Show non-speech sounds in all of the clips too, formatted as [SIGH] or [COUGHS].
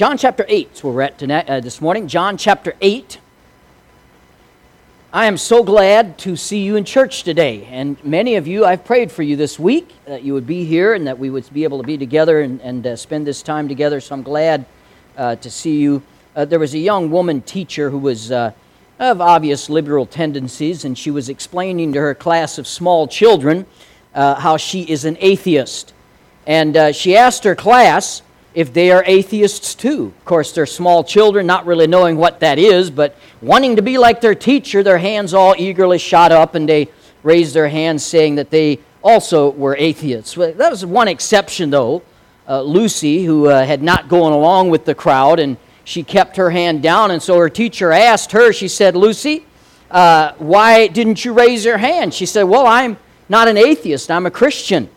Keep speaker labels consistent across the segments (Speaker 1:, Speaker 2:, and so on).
Speaker 1: John chapter 8 is where we're at tonight, uh, this morning. John chapter 8. I am so glad to see you in church today. And many of you, I've prayed for you this week that you would be here and that we would be able to be together and, and uh, spend this time together. So I'm glad uh, to see you. Uh, there was a young woman teacher who was uh, of obvious liberal tendencies, and she was explaining to her class of small children uh, how she is an atheist. And she asked her class, if they are atheists too. Of course, they're small children, not really knowing what that is, but wanting to be like their teacher, their hands all eagerly shot up, and they raised their hands saying that they also were atheists. That was one exception, though. Uh, Lucy, who uh, had not gone along with the crowd, and she kept her hand down, and so her teacher asked her, she said, Lucy, uh, why didn't you raise your hand? She said, Well, I'm not an atheist, I'm a Christian.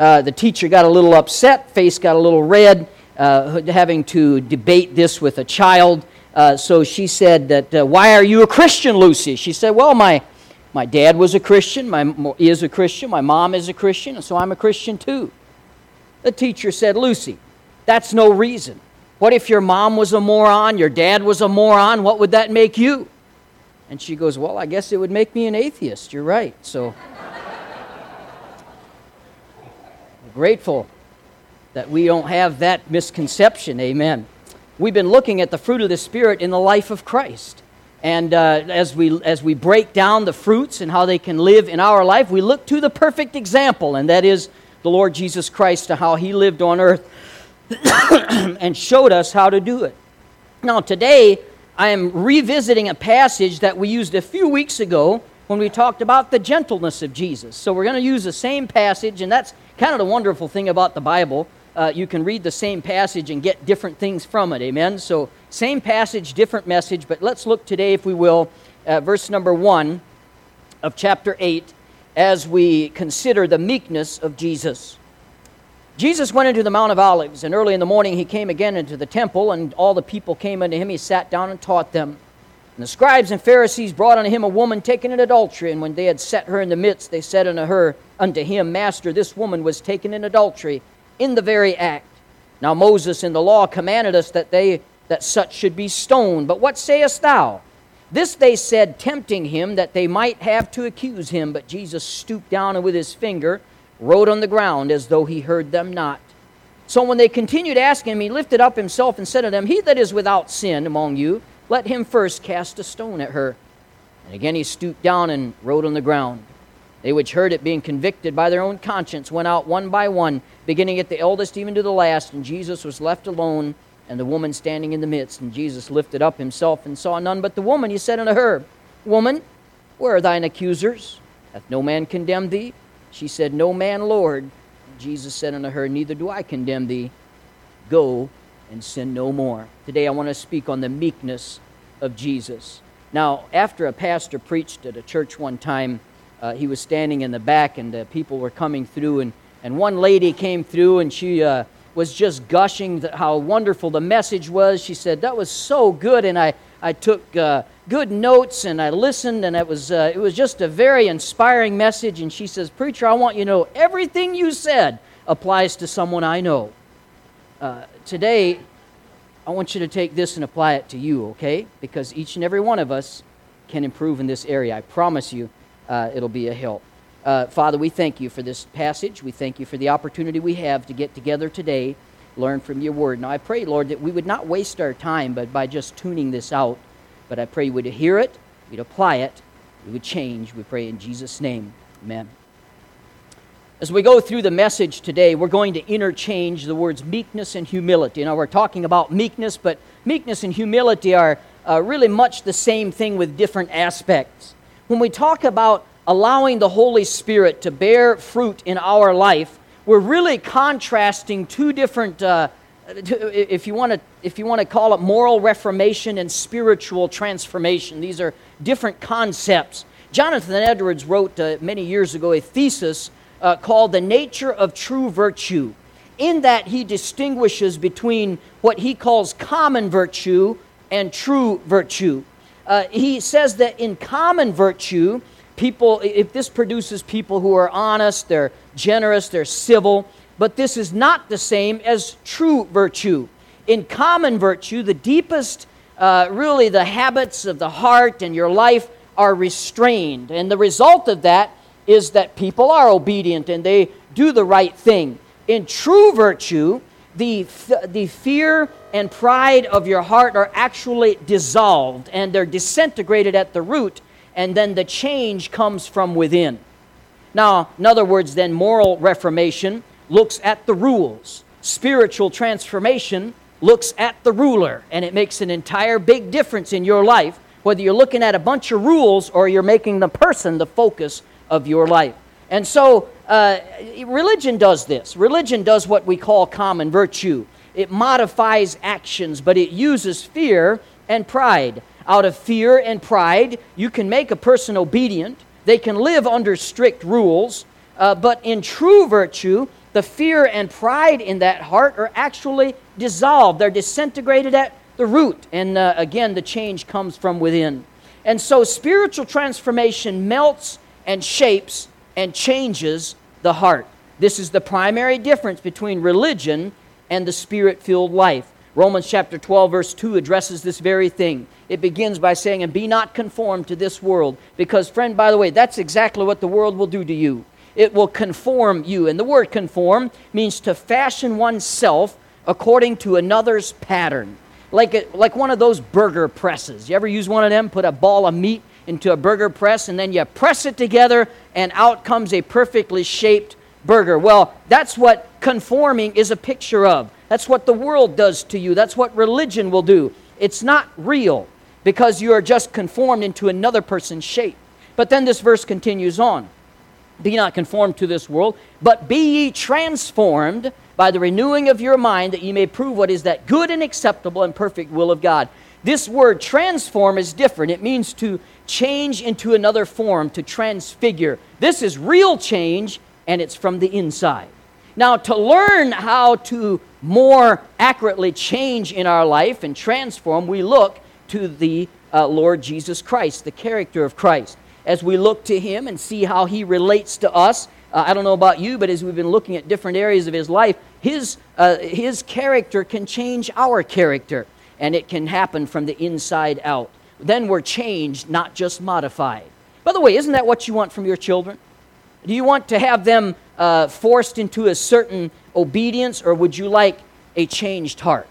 Speaker 1: Uh, the teacher got a little upset, face got a little red, uh, having to debate this with a child. Uh, so she said that, uh, why are you a Christian, Lucy? She said, well, my, my dad was a Christian, my, is a Christian, my mom is a Christian, and so I'm a Christian too. The teacher said, Lucy, that's no reason. What if your mom was a moron, your dad was a moron? What would that make you? And she goes, Well, I guess it would make me an atheist. You're right. So grateful that we don't have that misconception. Amen. We've been looking at the fruit of the Spirit in the life of Christ. And uh, as, we, as we break down the fruits and how they can live in our life, we look to the perfect example, and that is the Lord Jesus Christ, to how he lived on earth [COUGHS] and showed us how to do it. Now, today, I am revisiting a passage that we used a few weeks ago when we talked about the gentleness of Jesus. So, we're going to use the same passage, and that's kind of the wonderful thing about the Bible. Uh, you can read the same passage and get different things from it. Amen? So, same passage, different message, but let's look today, if we will, verse number 1 of chapter 8 as we consider the meekness of Jesus. Jesus went into the Mount of Olives, and early in the morning he came again into the temple, and all the people came unto him. He sat down and taught them. And the scribes and Pharisees brought unto him a woman taken in adultery, and when they had set her in the midst, they said unto her, unto him, Master, this woman was taken in adultery in the very act. Now Moses in the law commanded us that they that such should be stoned. But what sayest thou? This they said, tempting him that they might have to accuse him. But Jesus stooped down and with his finger wrote on the ground as though he heard them not. So when they continued asking him, he lifted up himself and said to them, He that is without sin among you, let him first cast a stone at her. And again he stooped down and wrote on the ground. They which heard it, being convicted by their own conscience, went out one by one, beginning at the eldest even to the last, and Jesus was left alone, and the woman standing in the midst. And Jesus lifted up himself and saw none but the woman. He said unto her, Woman, where are thine accusers? Hath no man condemned thee? She said, No man, Lord. And Jesus said unto her, Neither do I condemn thee. Go and sin no more. Today I want to speak on the meekness of Jesus. Now, after a pastor preached at a church one time, uh, he was standing in the back and uh, people were coming through and, and one lady came through and she uh, was just gushing how wonderful the message was she said that was so good and i, I took uh, good notes and i listened and it was, uh, it was just a very inspiring message and she says preacher i want you to know everything you said applies to someone i know uh, today i want you to take this and apply it to you okay because each and every one of us can improve in this area i promise you uh, it'll be a help. Uh, Father, we thank you for this passage. We thank you for the opportunity we have to get together today, learn from your word. Now, I pray, Lord, that we would not waste our time but by just tuning this out, but I pray we'd hear it, we'd apply it, we would change. We pray in Jesus' name. Amen. As we go through the message today, we're going to interchange the words meekness and humility. Now, we're talking about meekness, but meekness and humility are uh, really much the same thing with different aspects when we talk about allowing the Holy Spirit to bear fruit in our life, we're really contrasting two different, uh, if you want to, if you want to call it moral reformation and spiritual transformation. These are different concepts. Jonathan Edwards wrote uh, many years ago a thesis uh, called "The Nature of True Virtue." In that, he distinguishes between what he calls common virtue and true virtue uh, he says that in common virtue, people, if this produces people who are honest, they're generous, they're civil, but this is not the same as true virtue. In common virtue, the deepest, uh, really, the habits of the heart and your life are restrained. And the result of that is that people are obedient and they do the right thing. In true virtue, the, the fear and pride of your heart are actually dissolved and they're disintegrated at the root, and then the change comes from within. Now, in other words, then moral reformation looks at the rules, spiritual transformation looks at the ruler, and it makes an entire big difference in your life whether you're looking at a bunch of rules or you're making the person the focus of your life. And so, uh, religion does this. Religion does what we call common virtue. It modifies actions, but it uses fear and pride. Out of fear and pride, you can make a person obedient. They can live under strict rules. Uh, but in true virtue, the fear and pride in that heart are actually dissolved. They're disintegrated at the root. And uh, again, the change comes from within. And so spiritual transformation melts and shapes and changes the heart. This is the primary difference between religion and the spirit filled life. Romans chapter 12, verse 2 addresses this very thing. It begins by saying, And be not conformed to this world. Because, friend, by the way, that's exactly what the world will do to you. It will conform you. And the word conform means to fashion oneself according to another's pattern like, a, like one of those burger presses. You ever use one of them? Put a ball of meat into a burger press and then you press it together and out comes a perfectly shaped burger. Well, that's what conforming is a picture of. That's what the world does to you. That's what religion will do. It's not real because you are just conformed into another person's shape. But then this verse continues on Be not conformed to this world, but be ye transformed by the renewing of your mind that ye may prove what is that good and acceptable and perfect will of God. This word transform is different. It means to change into another form, to transfigure. This is real change, and it's from the inside. Now, to learn how to more accurately change in our life and transform, we look to the uh, Lord Jesus Christ, the character of Christ. As we look to Him and see how He relates to us, uh, I don't know about you, but as we've been looking at different areas of His life, his, uh, his character can change our character, and it can happen from the inside out. Then we're changed, not just modified. By the way, isn't that what you want from your children? Do you want to have them uh, forced into a certain obedience, or would you like a changed heart?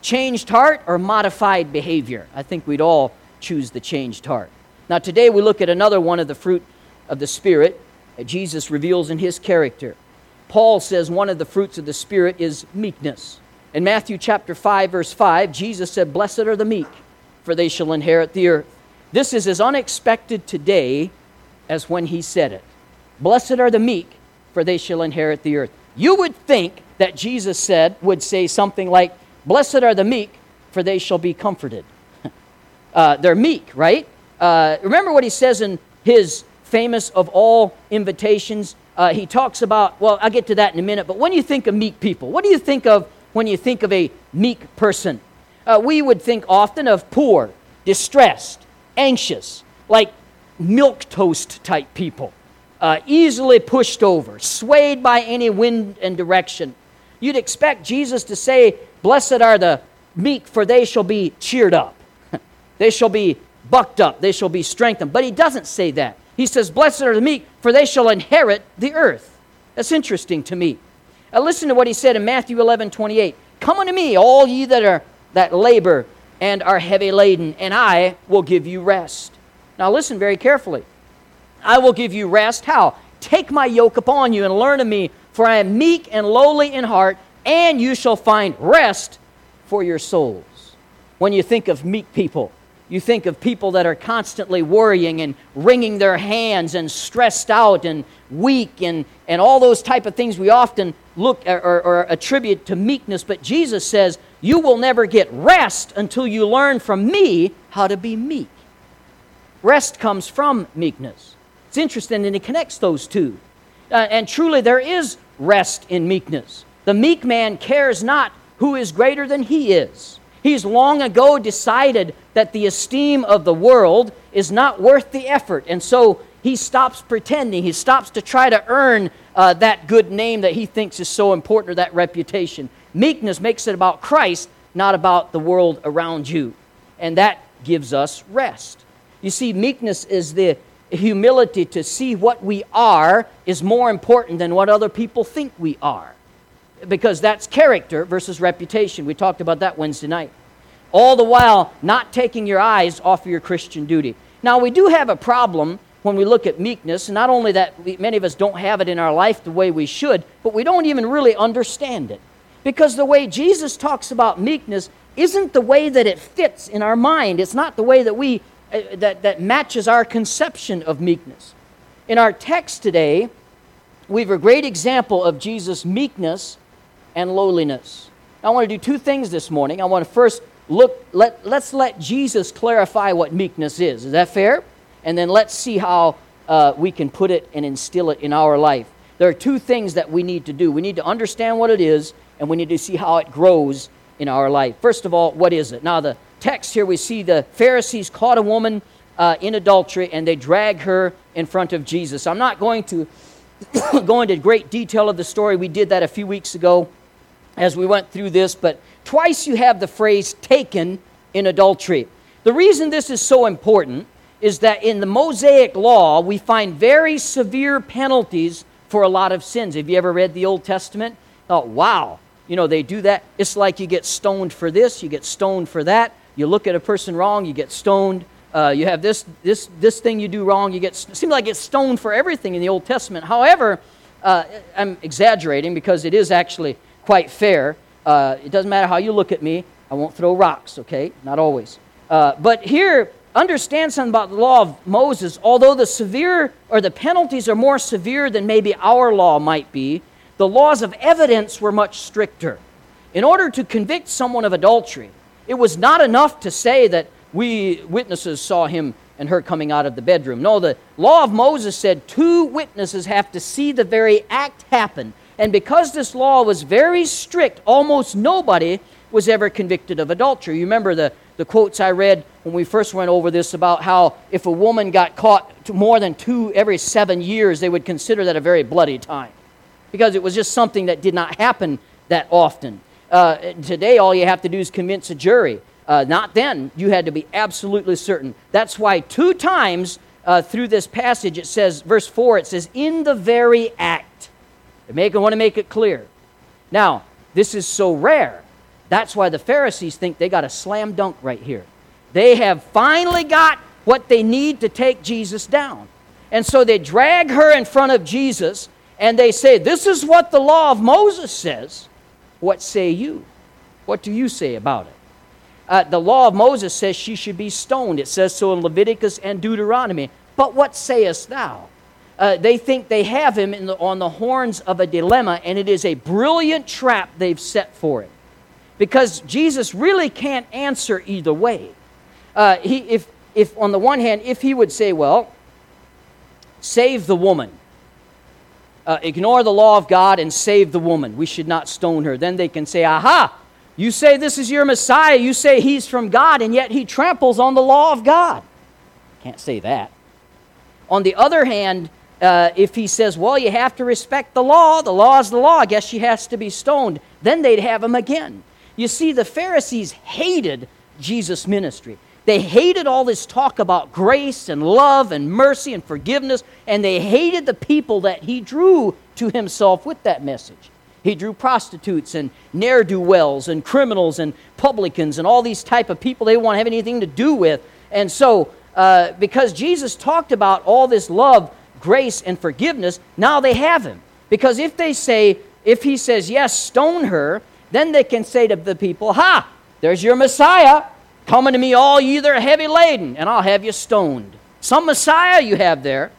Speaker 1: Changed heart or modified behavior? I think we'd all choose the changed heart. Now, today we look at another one of the fruit of the Spirit that Jesus reveals in his character. Paul says one of the fruits of the Spirit is meekness. In Matthew chapter 5, verse 5, Jesus said, Blessed are the meek, for they shall inherit the earth. This is as unexpected today as when he said it. Blessed are the meek, for they shall inherit the earth. You would think that Jesus said, would say something like, Blessed are the meek, for they shall be comforted. [LAUGHS] uh, they're meek, right? Uh, remember what he says in his famous of all invitations uh, he talks about, well, I'll get to that in a minute, but when you think of meek people, what do you think of when you think of a meek person? Uh, we would think often of poor, distressed, anxious, like milk toast type people, uh, easily pushed over, swayed by any wind and direction. You'd expect Jesus to say, Blessed are the meek, for they shall be cheered up. [LAUGHS] they shall be bucked up. They shall be strengthened. But he doesn't say that. He says, Blessed are the meek, for they shall inherit the earth. That's interesting to me. Now listen to what he said in Matthew 11 28. Come unto me, all ye that are that labor and are heavy laden, and I will give you rest. Now listen very carefully. I will give you rest. How? Take my yoke upon you and learn of me, for I am meek and lowly in heart, and you shall find rest for your souls. When you think of meek people, you think of people that are constantly worrying and wringing their hands and stressed out and weak and, and all those type of things we often look or, or, attribute to meekness. But Jesus says, You will never get rest until you learn from me how to be meek. Rest comes from meekness. It's interesting, and he connects those two. Uh, and truly, there is rest in meekness. The meek man cares not who is greater than he is. He's long ago decided that the esteem of the world is not worth the effort. And so he stops pretending. He stops to try to earn uh, that good name that he thinks is so important or that reputation. Meekness makes it about Christ, not about the world around you. And that gives us rest. You see, meekness is the humility to see what we are is more important than what other people think we are. Because that's character versus reputation. We talked about that Wednesday night. All the while, not taking your eyes off of your Christian duty. Now, we do have a problem when we look at meekness. Not only that we, many of us don't have it in our life the way we should, but we don't even really understand it. Because the way Jesus talks about meekness isn't the way that it fits in our mind. It's not the way that we uh, that, that matches our conception of meekness. In our text today, we have a great example of Jesus' meekness and lowliness. I want to do two things this morning. I want to first look, let, let's let Jesus clarify what meekness is. Is that fair? And then let's see how uh, we can put it and instill it in our life. There are two things that we need to do. We need to understand what it is, and we need to see how it grows in our life. First of all, what is it? Now, the text here, we see the Pharisees caught a woman uh, in adultery and they drag her in front of Jesus. I'm not going to [COUGHS] go into great detail of the story. We did that a few weeks ago as we went through this, but twice you have the phrase taken in adultery. The reason this is so important is that in the Mosaic law, we find very severe penalties for a lot of sins. Have you ever read the Old Testament? Oh, wow you know, they do that. It's like you get stoned for this, you get stoned for that. You look at a person wrong, you get stoned. Uh, you have this, this, this thing you do wrong, you get, it seems like it's stoned for everything in the Old Testament. However, uh, I'm exaggerating because it is actually quite fair. Uh, it doesn't matter how you look at me, I won't throw rocks, okay? Not always. Uh, but here, understand something about the law of Moses. Although the severe or the penalties are more severe than maybe our law might be, the laws of evidence were much stricter. In order to convict someone of adultery, it was not enough to say that we witnesses saw him and her coming out of the bedroom. No, the law of Moses said two witnesses have to see the very act happen. And because this law was very strict, almost nobody was ever convicted of adultery. You remember the, the quotes I read when we first went over this about how if a woman got caught more than two every seven years, they would consider that a very bloody time because it was just something that did not happen that often. Uh, today, all you have to do is convince a jury. Uh, not then. You had to be absolutely certain. That's why two times uh, through this passage it says, verse 4, it says, in the very act. They make, I want to make it clear. Now, this is so rare. That's why the Pharisees think they got a slam dunk right here. They have finally got what they need to take Jesus down. And so they drag her in front of Jesus and they say, This is what the law of Moses says. What say you? What do you say about it? Uh, the law of Moses says she should be stoned. It says so in Leviticus and Deuteronomy. But what sayest thou? Uh, they think they have him the, on the horns of a dilemma, and it is a brilliant trap they've set for it. Because Jesus really can't answer either way. Uh, he, if, if, on the one hand, if he would say, well, save the woman, uh, ignore the law of God and save the woman. We should not stone her. Then they can say, Aha, you say this is your Messiah. You say he's from God, and yet he tramples on the law of God. Can't say that. On the other hand, uh, if he says, Well, you have to respect the law, the law is the law, I guess she has to be stoned, then they'd have him again. You see, the Pharisees hated Jesus' ministry. They hated all this talk about grace and love and mercy and forgiveness, and they hated the people that he drew to himself with that message. He drew prostitutes and ne'er do wells and criminals and publicans and all these type of people they want to have anything to do with. And so, uh, because Jesus talked about all this love, grace, and forgiveness, now they have him. Because if they say, if he says, yes, stone her, then they can say to the people, Ha, there's your Messiah. Come unto me, all ye that are heavy laden, and I'll have you stoned. Some Messiah you have there.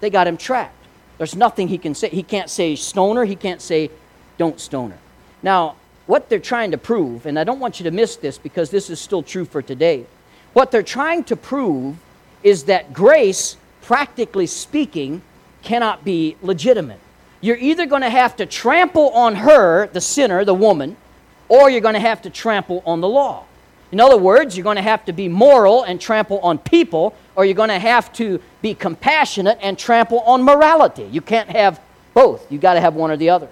Speaker 1: They got him trapped. There's nothing he can say. He can't say stoner. He can't say don't stoner. Now, what they're trying to prove, and I don't want you to miss this because this is still true for today. What they're trying to prove is that grace, practically speaking, cannot be legitimate. You're either going to have to trample on her, the sinner, the woman, or you're going to have to trample on the law. In other words, you're going to have to be moral and trample on people, or you're going to have to be compassionate and trample on morality. You can't have both. You've got to have one or the other.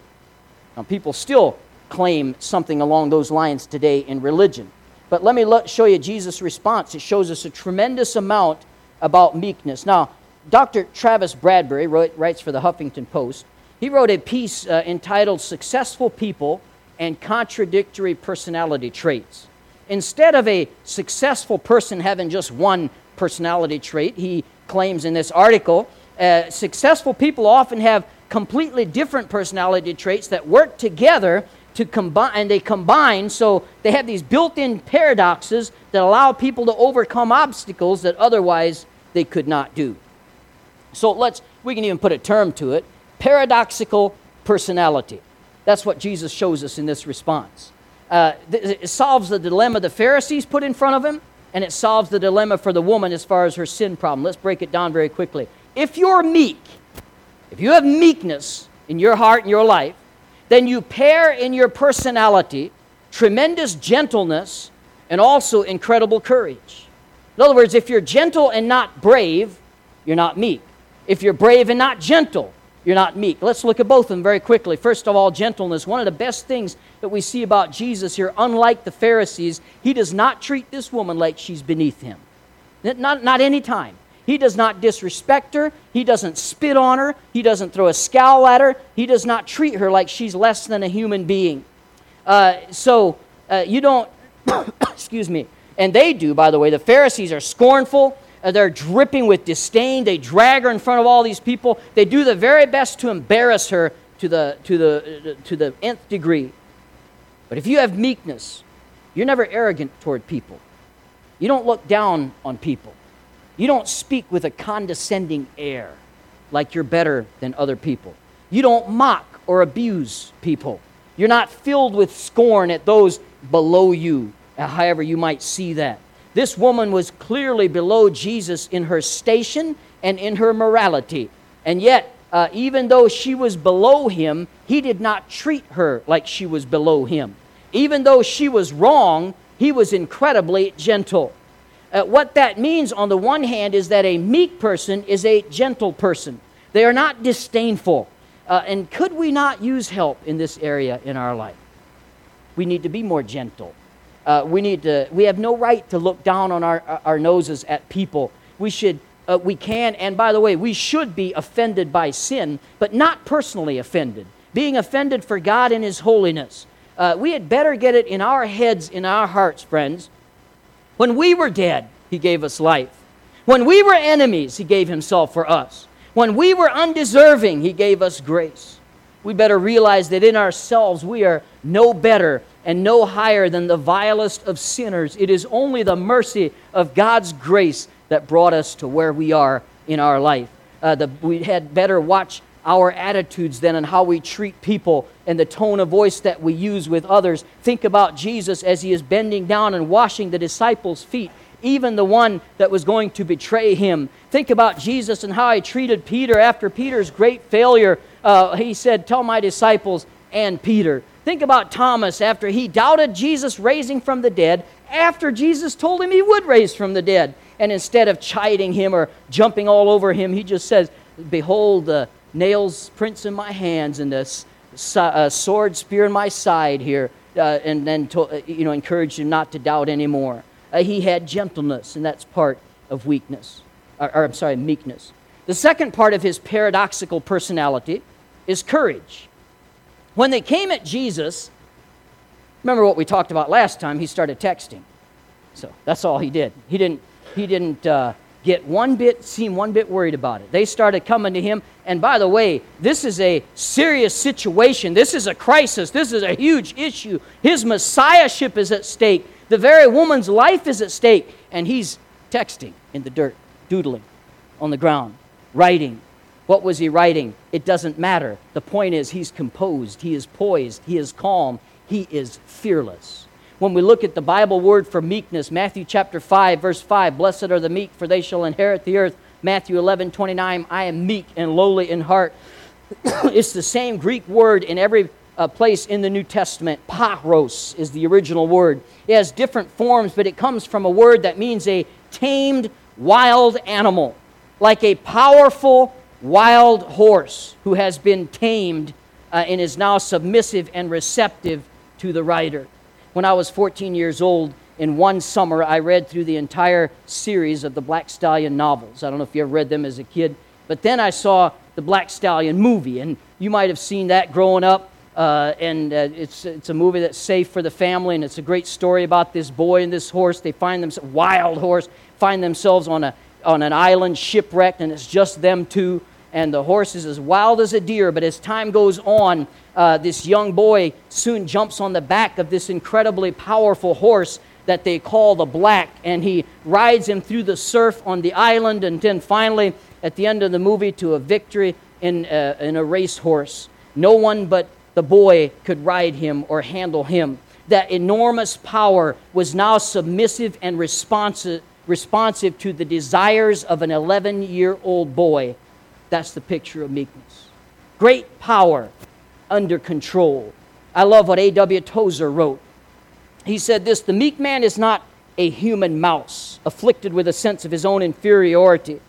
Speaker 1: Now, people still claim something along those lines today in religion. But let me show you Jesus' response. It shows us a tremendous amount about meekness. Now, Dr. Travis Bradberry wrote, writes for the Huffington Post. He wrote a piece uh, entitled Successful People and Contradictory Personality Traits. Instead of a successful person having just one personality trait, he claims in this article, uh, successful people often have completely different personality traits that work together to combine and they combine so they have these built-in paradoxes that allow people to overcome obstacles that otherwise they could not do so let's we can even put a term to it paradoxical personality that's what jesus shows us in this response uh, it solves the dilemma the pharisees put in front of him and it solves the dilemma for the woman as far as her sin problem let's break it down very quickly if you're meek if you have meekness in your heart and your life then you pair in your personality tremendous gentleness and also incredible courage. In other words, if you're gentle and not brave, you're not meek. If you're brave and not gentle, you're not meek. Let's look at both of them very quickly. First of all, gentleness. One of the best things that we see about Jesus here, unlike the Pharisees, he does not treat this woman like she's beneath him. Not, not any time. He does not disrespect her. He doesn't spit on her. He doesn't throw a scowl at her. He does not treat her like she's less than a human being. Uh, so uh, you don't, [COUGHS] excuse me, and they do, by the way. The Pharisees are scornful. Uh, they're dripping with disdain. They drag her in front of all these people. They do the very best to embarrass her to the, to the, to the nth degree. But if you have meekness, you're never arrogant toward people. You don't look down on people. You don't speak with a condescending air like you're better than other people. You don't mock or abuse people. You're not filled with scorn at those below you, uh, however you might see that. This woman was clearly below Jesus in her station and in her morality. And yet, uh, even though she was below him, he did not treat her like she was below him. Even though she was wrong, he was incredibly gentle. Uh, what that means, on the one hand, is that a meek person is a gentle person. They are not disdainful. Uh, and could we not use help in this area in our life? We need to be more gentle. Uh, we need to. We have no right to look down on our, our noses at people. We should. Uh, we can, and by the way, we should be offended by sin, but not personally offended. Being offended for God and His holiness. Uh, we had better get it in our heads, in our hearts, friends, when we were dead, He gave us life. When we were enemies, He gave Himself for us. When we were undeserving, He gave us grace. We better realize that in ourselves we are no better and no higher than the vilest of sinners. It is only the mercy of God's grace that brought us to where we are in our life. Uh, the, we had better watch our attitudes then and how we treat people and the tone of voice that we use with others. Think about Jesus as he is bending down and washing the disciples' feet, even the one that was going to betray him. Think about Jesus and how he treated Peter after Peter's great failure. Uh, he said, Tell my disciples and Peter. Think about Thomas after he doubted Jesus raising from the dead, after Jesus told him he would raise from the dead. And instead of chiding him or jumping all over him, he just says, Behold the nails, prints in my hands, and the a sword, spear in my side here, uh, and then to, uh, you know encouraged him not to doubt anymore. Uh, he had gentleness, and that's part of weakness, or, or I'm sorry, meekness. The second part of his paradoxical personality is courage. When they came at Jesus, remember what we talked about last time? He started texting. So that's all he did. He didn't. He didn't. Uh, get one bit, seem one bit worried about it. They started coming to him. And by the way, this is a serious situation. This is a crisis. This is a huge issue. His messiahship is at stake. The very woman's life is at stake. And he's texting in the dirt, doodling on the ground, writing. What was he writing? It doesn't matter. The point is, he's composed, he is poised, he is calm, he is fearless when we look at the Bible word for meekness, Matthew chapter 5, verse 5, blessed are the meek, for they shall inherit the earth. Matthew 11, 29, I am meek and lowly in heart. [COUGHS] it's the same Greek word in every uh, place in the New Testament. praus is the original word. It has different forms, but it comes from a word that means a tamed wild animal, like a powerful wild horse who has been tamed uh, and is now submissive and receptive to the rider. When I was 14 years old, in one summer, I read through the entire series of the Black Stallion novels. I don't know if you ever read them as a kid, but then I saw the Black Stallion movie, and you might have seen that growing up. Uh, and uh, it's, it's a movie that's safe for the family, and it's a great story about this boy and this horse. They find themselves, wild horse, find themselves on, a, on an island shipwrecked, and it's just them two. And the horse is as wild as a deer, but as time goes on, uh, this young boy soon jumps on the back of this incredibly powerful horse that they call the Black, and he rides him through the surf on the island, and then finally, at the end of the movie, to a victory in a, uh, in a racehorse. No one but the boy could ride him or handle him. That enormous power was now submissive and responsive, responsive to the desires of an 11 year old boy. That's the picture of meekness. Great power under control. I love what A.W. Tozer wrote. He said this The meek man is not a human mouse, afflicted with a sense of his own inferiority.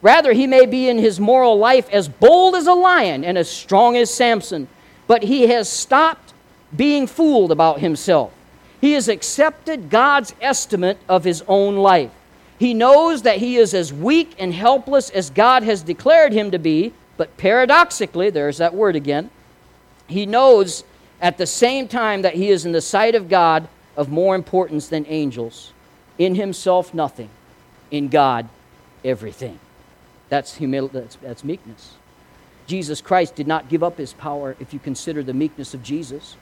Speaker 1: Rather, he may be in his moral life as bold as a lion and as strong as Samson but he has stopped being fooled about himself. He has accepted God's estimate of his own life. He knows that he is as weak and helpless as God has declared him to be, but paradoxically, there's that word again, he knows at the same time that he is in the sight of God of more importance than angels. In himself, nothing. In God, everything. That's humility, that's, that's meekness. Jesus Christ did not give up his power if you consider the meekness of Jesus.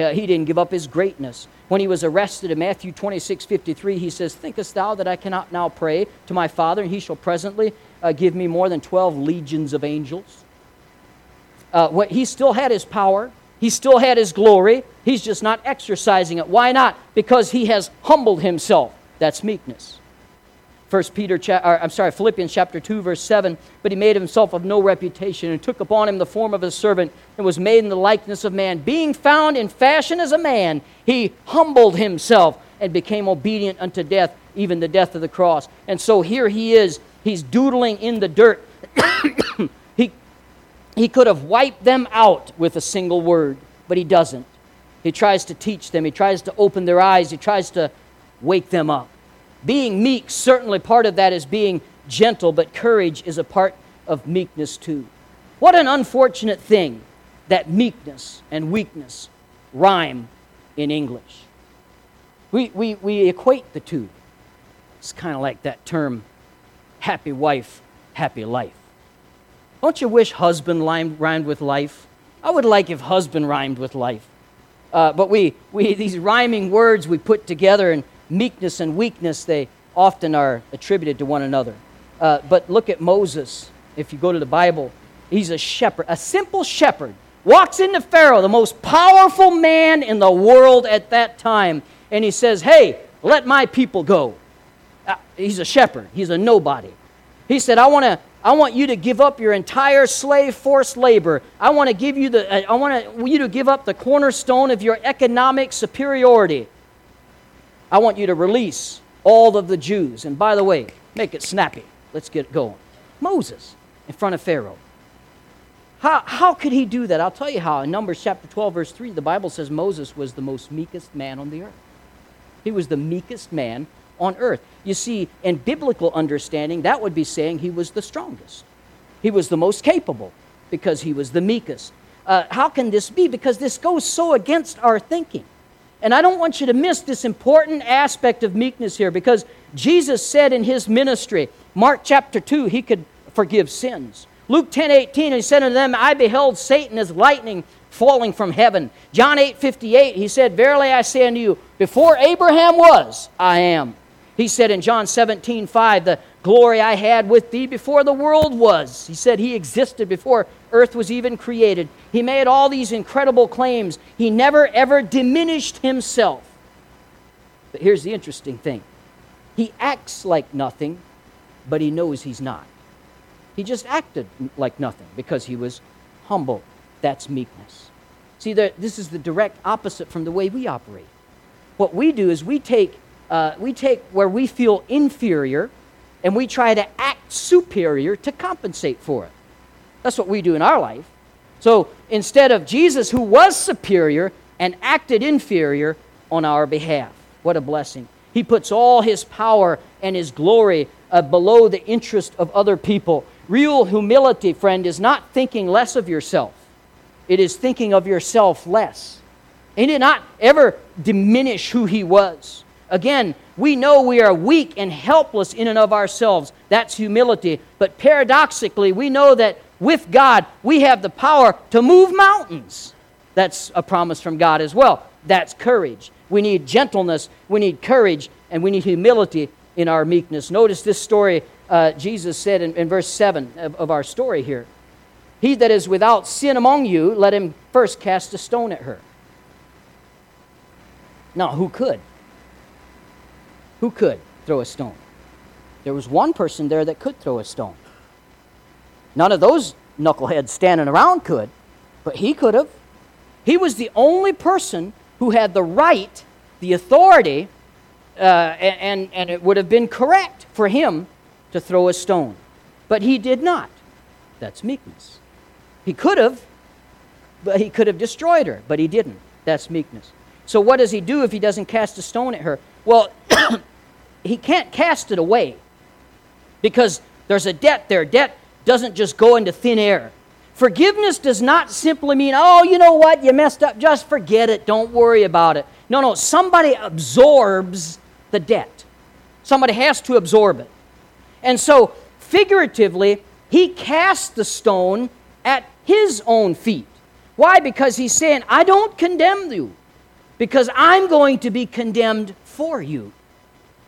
Speaker 1: Uh, he didn't give up his greatness. When he was arrested in Matthew 26 53, he says, Thinkest thou that I cannot now pray to my Father, and he shall presently uh, give me more than 12 legions of angels? Uh, what, he still had his power, he still had his glory. He's just not exercising it. Why not? Because he has humbled himself. That's meekness. First Peter, cha- or, I'm sorry, Philippians chapter 2, verse 7. But he made himself of no reputation and took upon him the form of a servant and was made in the likeness of man. Being found in fashion as a man, he humbled himself and became obedient unto death, even the death of the cross. And so here he is. He's doodling in the dirt. [COUGHS] he, he could have wiped them out with a single word, but he doesn't. He tries to teach them, he tries to open their eyes, he tries to wake them up. Being meek, certainly part of that is being gentle, but courage is a part of meekness too. What an unfortunate thing that meekness and weakness rhyme in English. We, we, we equate the two. It's kind of like that term happy wife, happy life. Don't you wish husband rhymed, with life? I would like if husband rhymed with life. Uh, but we, we, these rhyming words we put together and meekness and weakness, they often are attributed to one another. Uh, but look at Moses. If you go to the Bible, he's a shepherd, a simple shepherd. Walks into Pharaoh, the most powerful man in the world at that time, and he says, Hey, let my people go. Uh, he's a shepherd, he's a nobody. He said, I want to. I want you to give up your entire slave force labor. I want to give you the I want you to give up the cornerstone of your economic superiority. I want you to release all of the Jews. And by the way, make it snappy. Let's get going. Moses in front of Pharaoh. How, how could he do that? I'll tell you how. In Numbers chapter 12, verse 3, the Bible says Moses was the most meekest man on the earth. He was the meekest man on earth. You see, in biblical understanding, that would be saying he was the strongest. He was the most capable because he was the meekest. Uh, how can this be? Because this goes so against our thinking. And I don't want you to miss this important aspect of meekness here because Jesus said in his ministry, Mark chapter 2, he could forgive sins. Luke 10 18, he said unto them, I beheld Satan as lightning falling from heaven. John 8 58, he said, Verily I say unto you, before Abraham was, I am. He said in John 17 5, The glory I had with thee before the world was. He said he existed before earth was even created. He made all these incredible claims. He never ever diminished himself. But here's the interesting thing he acts like nothing, but he knows he's not. He just acted like nothing because he was humble. That's meekness. See, this is the direct opposite from the way we operate. What we do is we take, uh, we take where we feel inferior and we try to act superior to compensate for it. That's what we do in our life. So instead of Jesus, who was superior, and acted inferior on our behalf. What a blessing. He puts all his power and his glory uh, below the interest of other people. Real humility, friend, is not thinking less of yourself, it is thinking of yourself less. He did not ever diminish who he was. Again, we know we are weak and helpless in and of ourselves. That's humility. But paradoxically, we know that with God, we have the power to move mountains. That's a promise from God as well. That's courage. We need gentleness, we need courage, and we need humility in our meekness. Notice this story uh, Jesus said in, in verse 7 of, of our story here He that is without sin among you, let him first cast a stone at her. Now, who could? Who could throw a stone? There was one person there that could throw a stone. None of those knuckleheads standing around could, but he could have. He was the only person who had the right, the authority, uh, and, and it would have been correct for him to throw a stone. But he did not. That's meekness. He could have, but he could have destroyed her, but he didn't. That's meekness. So, what does he do if he doesn't cast a stone at her? Well, [CLEARS THROAT] he can't cast it away because there's a debt there. Debt doesn't just go into thin air. Forgiveness does not simply mean, oh, you know what, you messed up, just forget it, don't worry about it. No, no, somebody absorbs the debt. Somebody has to absorb it. And so, figuratively, he cast the stone at his own feet. Why? Because he's saying, I don't condemn you, because I'm going to be condemned for you.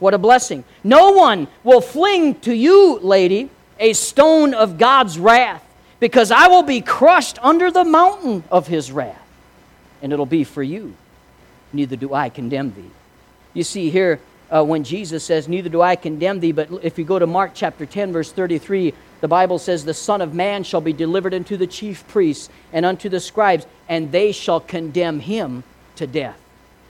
Speaker 1: What a blessing. No one will fling to you, lady, a stone of God's wrath, because I will be crushed under the mountain of his wrath, and it'll be for you. Neither do I condemn thee. You see here, uh, when Jesus says, Neither do I condemn thee, but if you go to Mark chapter 10, verse 33, the Bible says, The Son of Man shall be delivered unto the chief priests and unto the scribes, and they shall condemn him to death.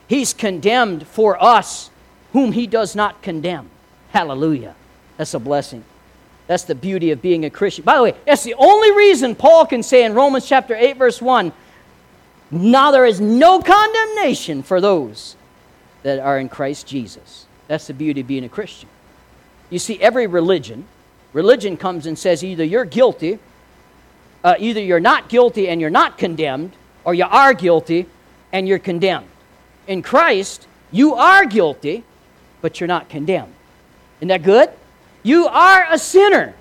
Speaker 1: He's condemned for us, whom he does not condemn. Hallelujah. That's a blessing. That's the beauty of being a Christian. By the way, that's the only reason Paul can say in Romans chapter 8, verse 1 now there is no condemnation for those that are in Christ Jesus. That's the beauty of being a Christian. You see, every religion, religion comes and says either you're guilty, uh, either you're not guilty and you're not condemned, or you are guilty and you're condemned. In Christ, you are guilty, but you're not condemned. Isn't that good? You are a sinner,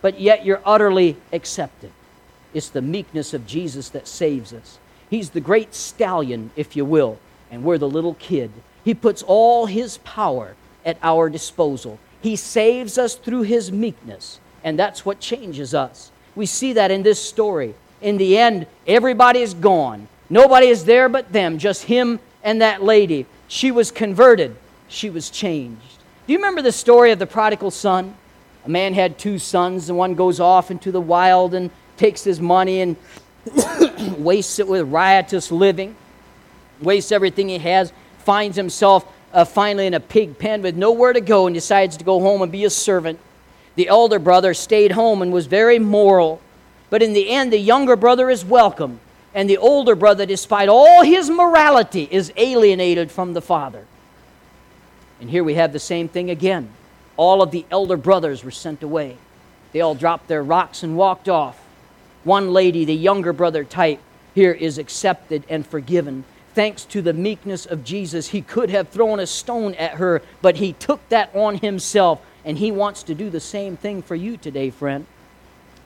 Speaker 1: but yet you're utterly accepted. It's the meekness of Jesus that saves us. He's the great stallion, if you will, and we're the little kid. He puts all his power at our disposal. He saves us through his meekness, and that's what changes us. We see that in this story. In the end, everybody is gone. Nobody is there but them, just him and that lady. She was converted, she was changed. Do you remember the story of the prodigal son? A man had two sons, and one goes off into the wild and takes his money and [COUGHS] wastes it with riotous living, wastes everything he has, finds himself uh, finally in a pig pen with nowhere to go, and decides to go home and be a servant. The elder brother stayed home and was very moral, but in the end, the younger brother is welcome, and the older brother, despite all his morality, is alienated from the father. And here we have the same thing again. All of the elder brothers were sent away. They all dropped their rocks and walked off. One lady, the younger brother type, here is accepted and forgiven. Thanks to the meekness of Jesus, he could have thrown a stone at her, but he took that on himself, and he wants to do the same thing for you today, friend.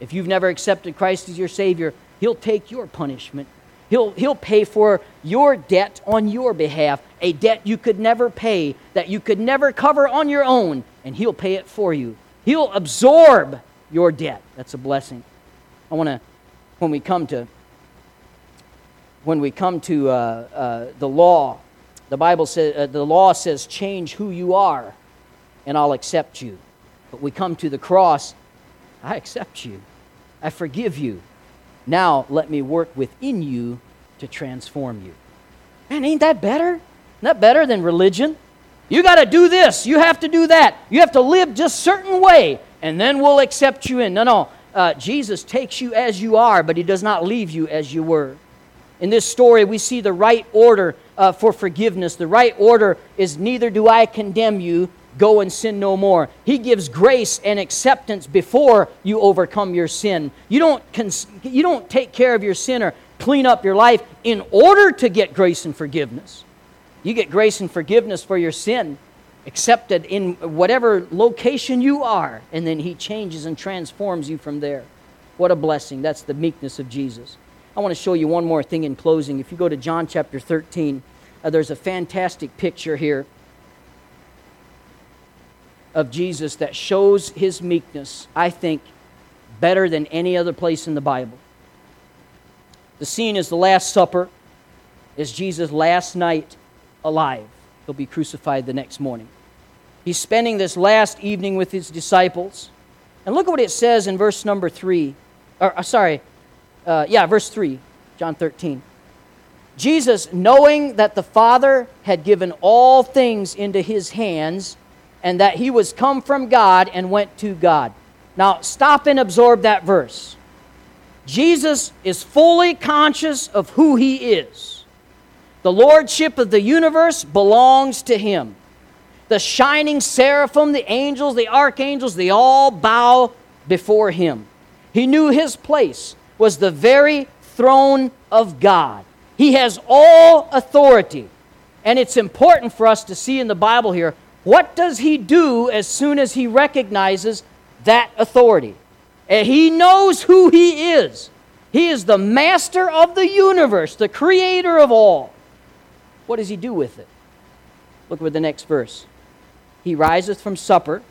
Speaker 1: If you've never accepted Christ as your Savior, he'll take your punishment. He'll, he'll pay for your debt on your behalf, a debt you could never pay, that you could never cover on your own, and He'll pay it for you. He'll absorb your debt. That's a blessing. I want to, when we come to, when we come to uh, uh, the law, the Bible says, uh, the law says, change who you are, and I'll accept you. But we come to the cross, I accept you. I forgive you. Now let me work within you to transform you. Man, ain't that better? That better than religion? You got to do this. You have to do that. You have to live just certain way, and then we'll accept you in. No, no. Uh, Jesus takes you as you are, but he does not leave you as you were. In this story, we see the right order uh, for forgiveness. The right order is neither do I condemn you, go and sin no more. He gives grace and acceptance before you overcome your sin. You don't, cons- you don't take care of your sin or clean up your life in order to get grace and forgiveness. You get grace and forgiveness for your sin, accepted in whatever location you are, and then He changes and transforms you from there. What a blessing. That's the meekness of Jesus. I want to show you one more thing in closing. If you go to John chapter 13, uh, there's a fantastic picture here of Jesus that shows his meekness, I think, better than any other place in the Bible. The scene is the Last Supper, is Jesus' last night alive. He'll be crucified the next morning. He's spending this last evening with his disciples. And look at what it says in verse number 3. Or, uh, sorry, uh, yeah, verse 3, John 13. Jesus, knowing that the Father had given all things into his hands, and that he was come from God and went to God. Now, stop and absorb that verse. Jesus is fully conscious of who he is. The lordship of the universe belongs to him. The shining seraphim, the angels, the archangels, they all bow before him. He knew his place was the very throne of God. He has all authority. And it's important for us to see in the Bible here what does he do as soon as he recognizes that authority? And he knows who he is. He is the master of the universe, the creator of all. What does he do with it? Look at the next verse. He riseth from supper,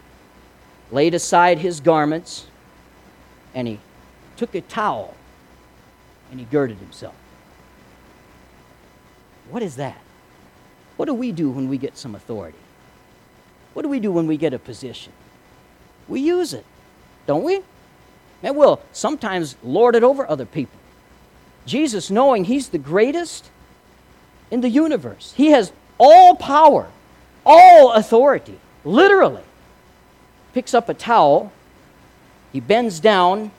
Speaker 1: laid aside his garments, and he took a towel and he girded himself. What is that? What do we do when we get some authority? What do we do when we get a position? We use it, don't we? And we'll sometimes lord it over other people. Jesus, knowing he's the greatest in the universe, he has all power, all authority, literally, picks up a towel, he bends down,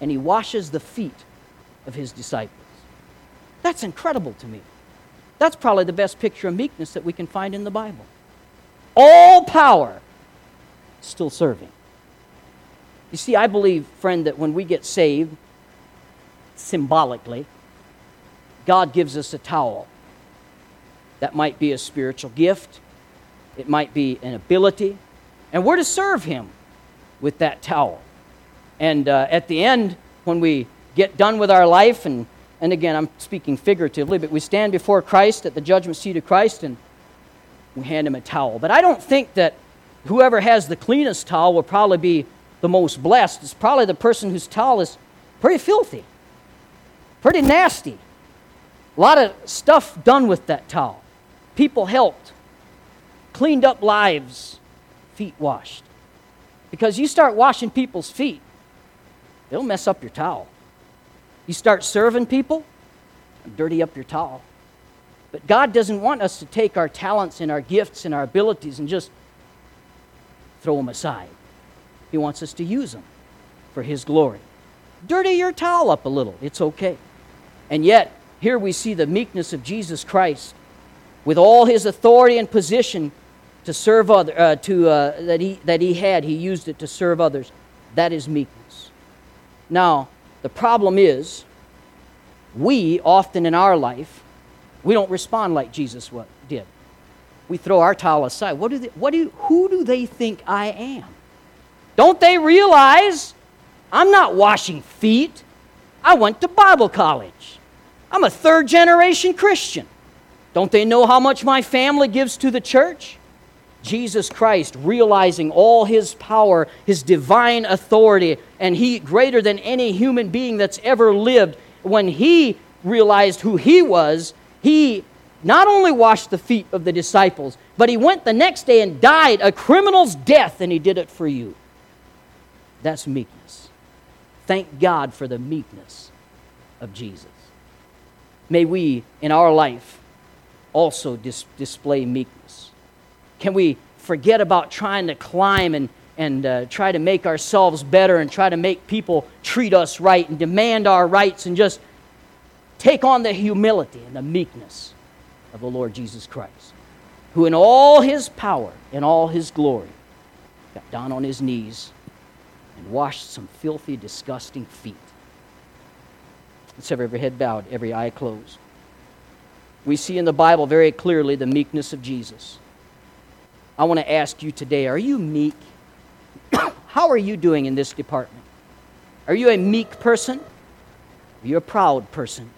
Speaker 1: and he washes the feet of his disciples. That's incredible to me. That's probably the best picture of meekness that we can find in the Bible all power, still serving. You see, I believe, friend, that when we get saved, symbolically, God gives us a towel. That might be a spiritual gift, it might be an ability, and we're to serve Him with that towel. And uh, at the end, when we get done with our life, and, and again, I'm speaking figuratively, but we stand before Christ at the judgment seat of Christ, and we hand him a towel. But I don't think that whoever has the cleanest towel will probably be the most blessed. It's probably the person whose towel is pretty filthy, pretty nasty. A lot of stuff done with that towel. People helped, cleaned up lives, feet washed. Because you start washing people's feet, they'll mess up your towel. You start serving people, dirty up your towel. But God doesn't want us to take our talents and our gifts and our abilities and just throw them aside. He wants us to use them for His glory. Dirty your towel up a little, it's okay. And yet, here we see the meekness of Jesus Christ with all his authority and position to serve other, uh, to, uh, that, he, that he had, he used it to serve others. That is meekness. Now, the problem is, we often in our life we don't respond like Jesus did. We throw our towel aside. What do they, what do, who do they think I am? Don't they realize I'm not washing feet? I went to Bible college. I'm a third generation Christian. Don't they know how much my family gives to the church? Jesus Christ, realizing all his power, his divine authority, and he greater than any human being that's ever lived, when he realized who he was, he not only washed the feet of the disciples, but he went the next day and died a criminal's death, and he did it for you. That's meekness. Thank God for the meekness of Jesus. May we, in our life, also dis- display meekness. Can we forget about trying to climb and, and uh, try to make ourselves better and try to make people treat us right and demand our rights and just take on the humility and the meekness of the Lord Jesus Christ, who in all his power, in all his glory, got down on his knees and washed some filthy, disgusting feet. Let's have every head bowed, every eye closed. We see in the Bible very clearly the meekness of Jesus. I want to ask you today are you meek? [COUGHS] How are you doing in this department? Are you a meek person? Are you a proud person?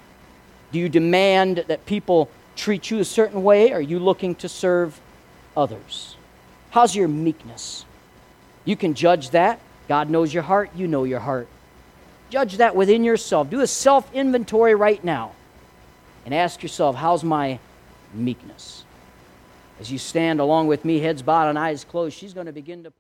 Speaker 1: Do you demand that people treat you a certain way? Are you looking to serve others? How's your meekness? You can judge that. God knows your heart, you know your heart. Judge that within yourself. Do a self inventory right now and ask yourself, how's my meekness? As you stand along with me, heads bowed and eyes closed, she's going to begin to.